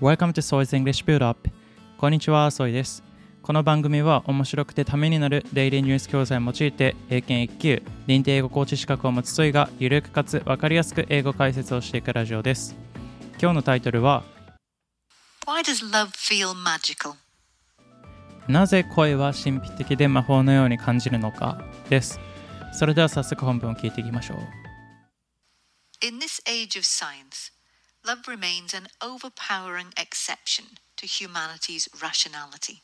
Welcome to Soy's English Build Up. こんにちは、ソイです。この番組は面白くてためになるデイリーニュース教材を用いて英検1級認定英語コーチ資格を持つソイがゆるくかつわかりやすく英語解説をしていくラジオです。今日のタイトルは Why does love feel magical? なぜ恋は神秘的で魔法のように感じるのか？です。それでは早速本文を聞いていきましょう。In this age of science, love remains an overpowering exception to humanity's rationality.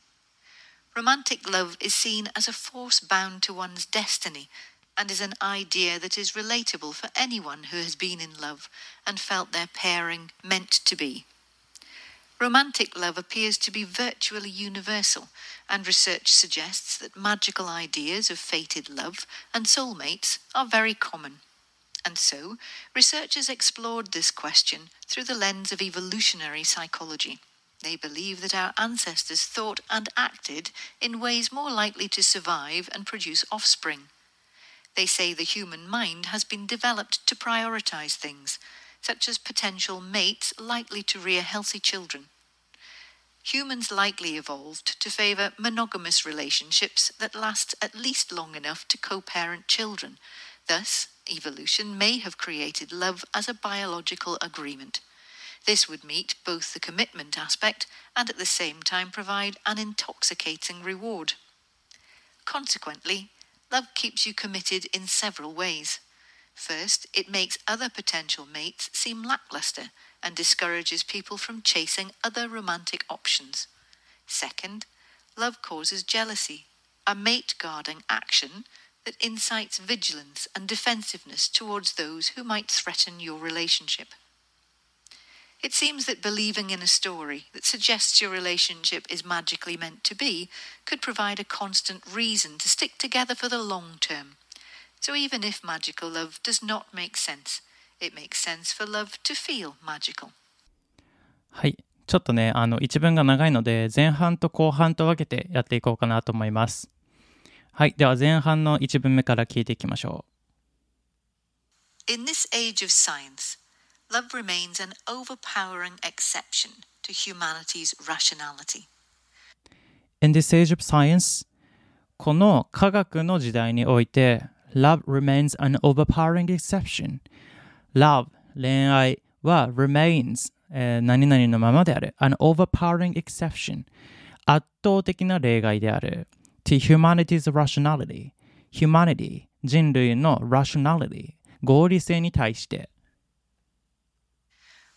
Romantic love is seen as a force bound to one's destiny and is an idea that is relatable for anyone who has been in love and felt their pairing meant to be. Romantic love appears to be virtually universal, and research suggests that magical ideas of fated love and soulmates are very common. And so, researchers explored this question through the lens of evolutionary psychology. They believe that our ancestors thought and acted in ways more likely to survive and produce offspring. They say the human mind has been developed to prioritize things, such as potential mates likely to rear healthy children. Humans likely evolved to favor monogamous relationships that last at least long enough to co parent children. Thus, evolution may have created love as a biological agreement. This would meet both the commitment aspect and at the same time provide an intoxicating reward. Consequently, love keeps you committed in several ways. First, it makes other potential mates seem lackluster and discourages people from chasing other romantic options. Second, love causes jealousy, a mate guarding action that incites vigilance and defensiveness towards those who might threaten your relationship. It seems that believing in a story that suggests your relationship is magically meant to be could provide a constant reason to stick together for the long term. So even if magical love does not make sense, it makes sense for love to feel magical. はいちょっとねあの一文が長いので前半と後半と分けてやっていこうかなと思います はいでは前半の一文目から聞いていきましょ In this age of science, love remains an overpowering exception to humanity's rationality. う In this age of science この科学の時代において Love remains an overpowering exception Love 恋愛は remains、えー何々のままである an overpowering exception 圧倒的な例外である to humanity's rationality humanity 人類の rationality 合理性に対して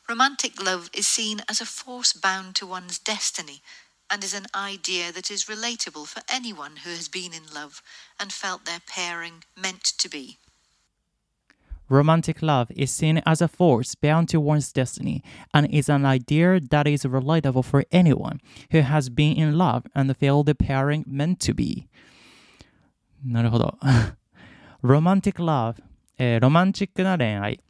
Romantic love is seen as a force bound to one's destiny and is an idea that is relatable for anyone who has been in love and felt their pairing meant to be. Romantic love is seen as a force bound to one's destiny and is an idea that is relatable for anyone who has been in love and felt the pairing meant to be. なるほど。Romantic love、えーロマンチックな恋愛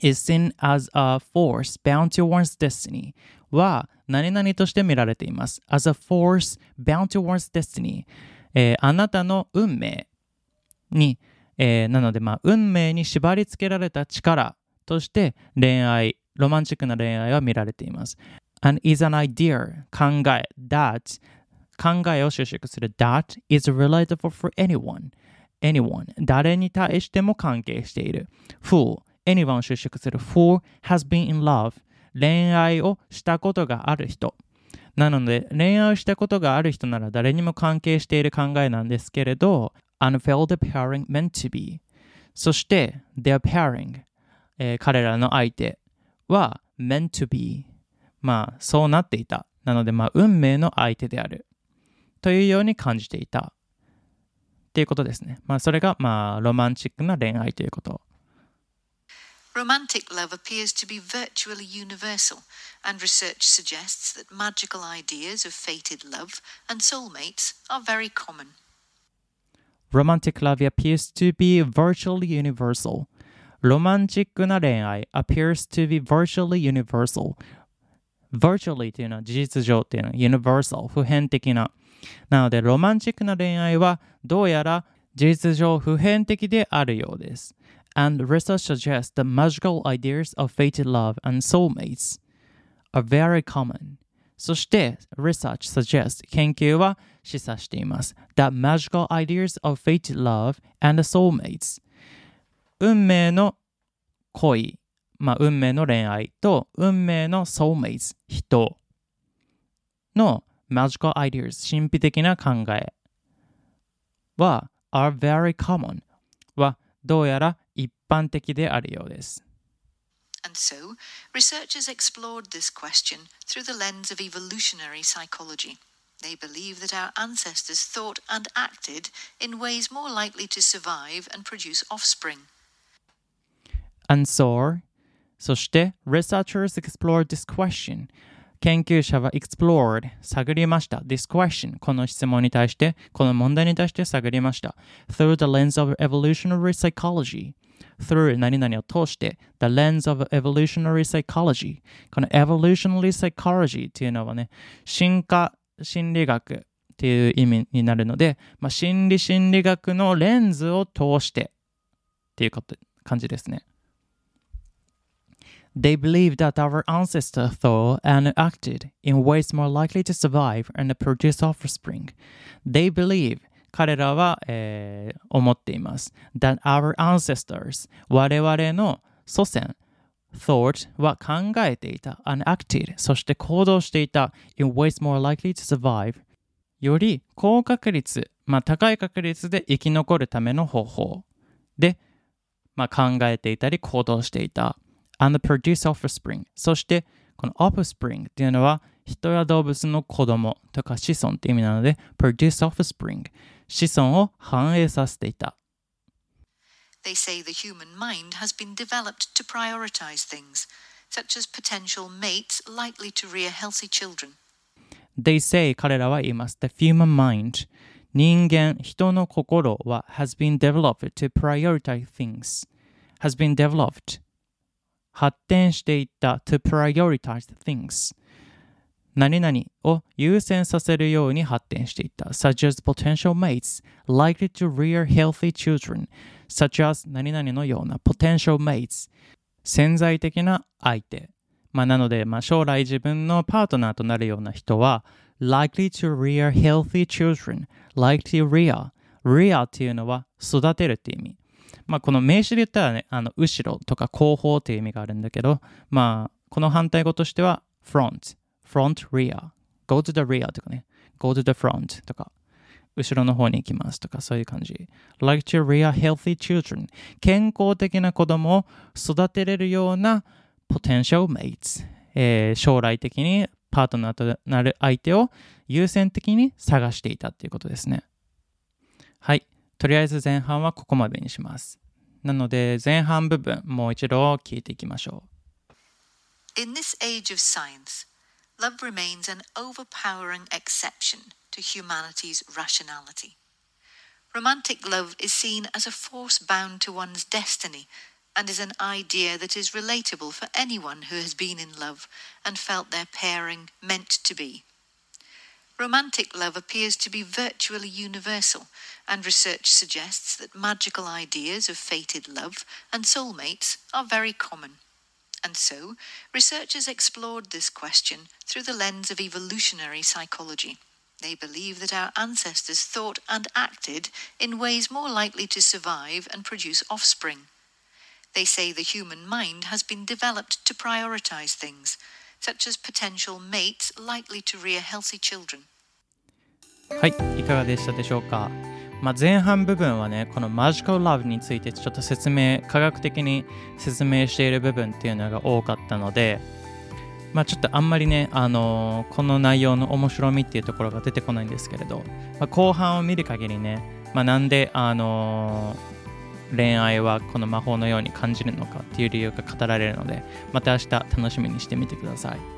is seen as a force bound to one's destiny は何々として見られています。as a force bound to one's destiny、えーあなたの運命に、 えーなので、まあ、運命に縛り付けられた力として恋愛、ロマンチックな恋愛は見られています。and is an idea 考え that 考えを収縮する。that is relatable for anyone anyone. 誰に対しても関係している。Who anyone を収縮する。Who has been in love. 恋愛をしたことがある人。なので恋愛をしたことがある人なら誰にも関係している考えなんですけれど and felt the pairing meant to be そして their pairing、えー彼らの相手は meant to be まあそうなっていたなのでまあ運命の相手であるというように感じていたっていうことですねまあそれがまあロマンチックな恋愛ということ Romantic love appears to be virtually universal, and research suggests that magical ideas of fated love and soulmates are very common. Romantic love appears to be virtually universal ロマンチックな恋愛 appears to be virtually universal virtually というのは事実上というのは universal 普遍的ななのでロマンチックな恋愛はどうやら事実上普遍的であるようです and research suggests that magical ideas of fated love and soulmates are very common. そして research suggests 研究は示唆しています that magical ideas of fate, love and soulmates 運命の恋、まあ、運命の恋愛と運命の soulmates 人の magical ideas 神秘的な考えは are very common はどうやら一般的であるようです。And so, researchers explored this question through the lens of evolutionary psychology. They believe that our ancestors thought and acted in ways more likely to survive and produce offspring. And so, そして researchers explored this question 研究者は explored 探りました this question この質問に対してこの問題に対して探りました through the lens of evolutionary psychology through 何々を通して the lens of evolutionary psychology この evolutionary psychology っていうのはね進化心理学っていう意味になるので、まあ、心理心理学のレンズを通してっていうこと感じですね。They believe that our ancestors thought and acted in ways more likely to survive and produce offspring. They believe 彼らは、えー、思っています。that our ancestors 我々の祖先 thought は考えていた and acted そして行動していた in ways more likely to survive より高確率、まあ、高い確率で生き残るための方法で、まあ、考えていたり行動していた and produce offspring そしてこの offspring っていうのは人や動物の子供とか子孫って意味なので produce offspring 子孫を繁栄させていた They say the human mind has been developed to prioritize things, such as potential mates likely to rear healthy children. They say 彼らは言います The human mind 人間、人の心は has been developed to prioritize things has been developed 発展していった to prioritize things 何々を優先させるように発展していった such as potential mates likely to rear healthy children such as 何々のような potential mates 潜在的な相手まあ、なので、まあ、将来自分のパートナーとなるような人は likely to rear healthy children likely to rear rear っていうのは育てるっていう意味まあ、この名詞で言ったらね、あの後ろとか後方っていう意味があるんだけど、まあ、この反対語としては front、front rear、go to the rear とかね、go to the front とか、後ろの方に行きますとか、そういう感じ。like to rear healthy children 健康的な子供を育てれるような potential mates、えー、将来的にパートナーとなる相手を優先的に探していたっていうことですね。はい。とりあえず前半はここまでにします。なので前半部分もう一度聞いていきましょう。In this age of science, love remains an overpowering exception to humanity's rationality. Romantic love is seen as a force bound to one's destiny and is an idea that is relatable for anyone who has been in love and felt their pairing meant to be. Romantic love appears to be virtually universal, and research suggests that magical ideas of fated love and soulmates are very common. And so, researchers explored this question through the lens of evolutionary psychology. They believe that our ancestors thought and acted in ways more likely to survive and produce offspring. They say the human mind has been developed to prioritize things, such as potential mates likely to rear healthy children. はい、いかがでしたでしょうか、 まあ、前半部分はね、このマジカルラブについてちょっと説明、科学的に説明している部分っていうのが多かったので、まあ、ちょっとあんまりね、あのー、この内容の面白みっていうところが出てこないんですけれど、まあ、後半を見る限りね、まあ、なんで、あのー、恋愛はこの魔法のように感じるのかっていう理由が語られるので、また明日楽しみにしてみてください。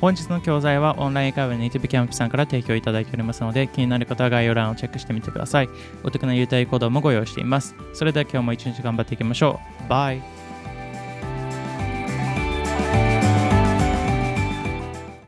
本日の教材はオンライン会話ネイティブキャンプさんから提供いただいておりますので、気になる方は概要欄をチェックしてみてください。お得な優待行動もご用意しています。それでは今日も一日頑張っていきましょう。バイ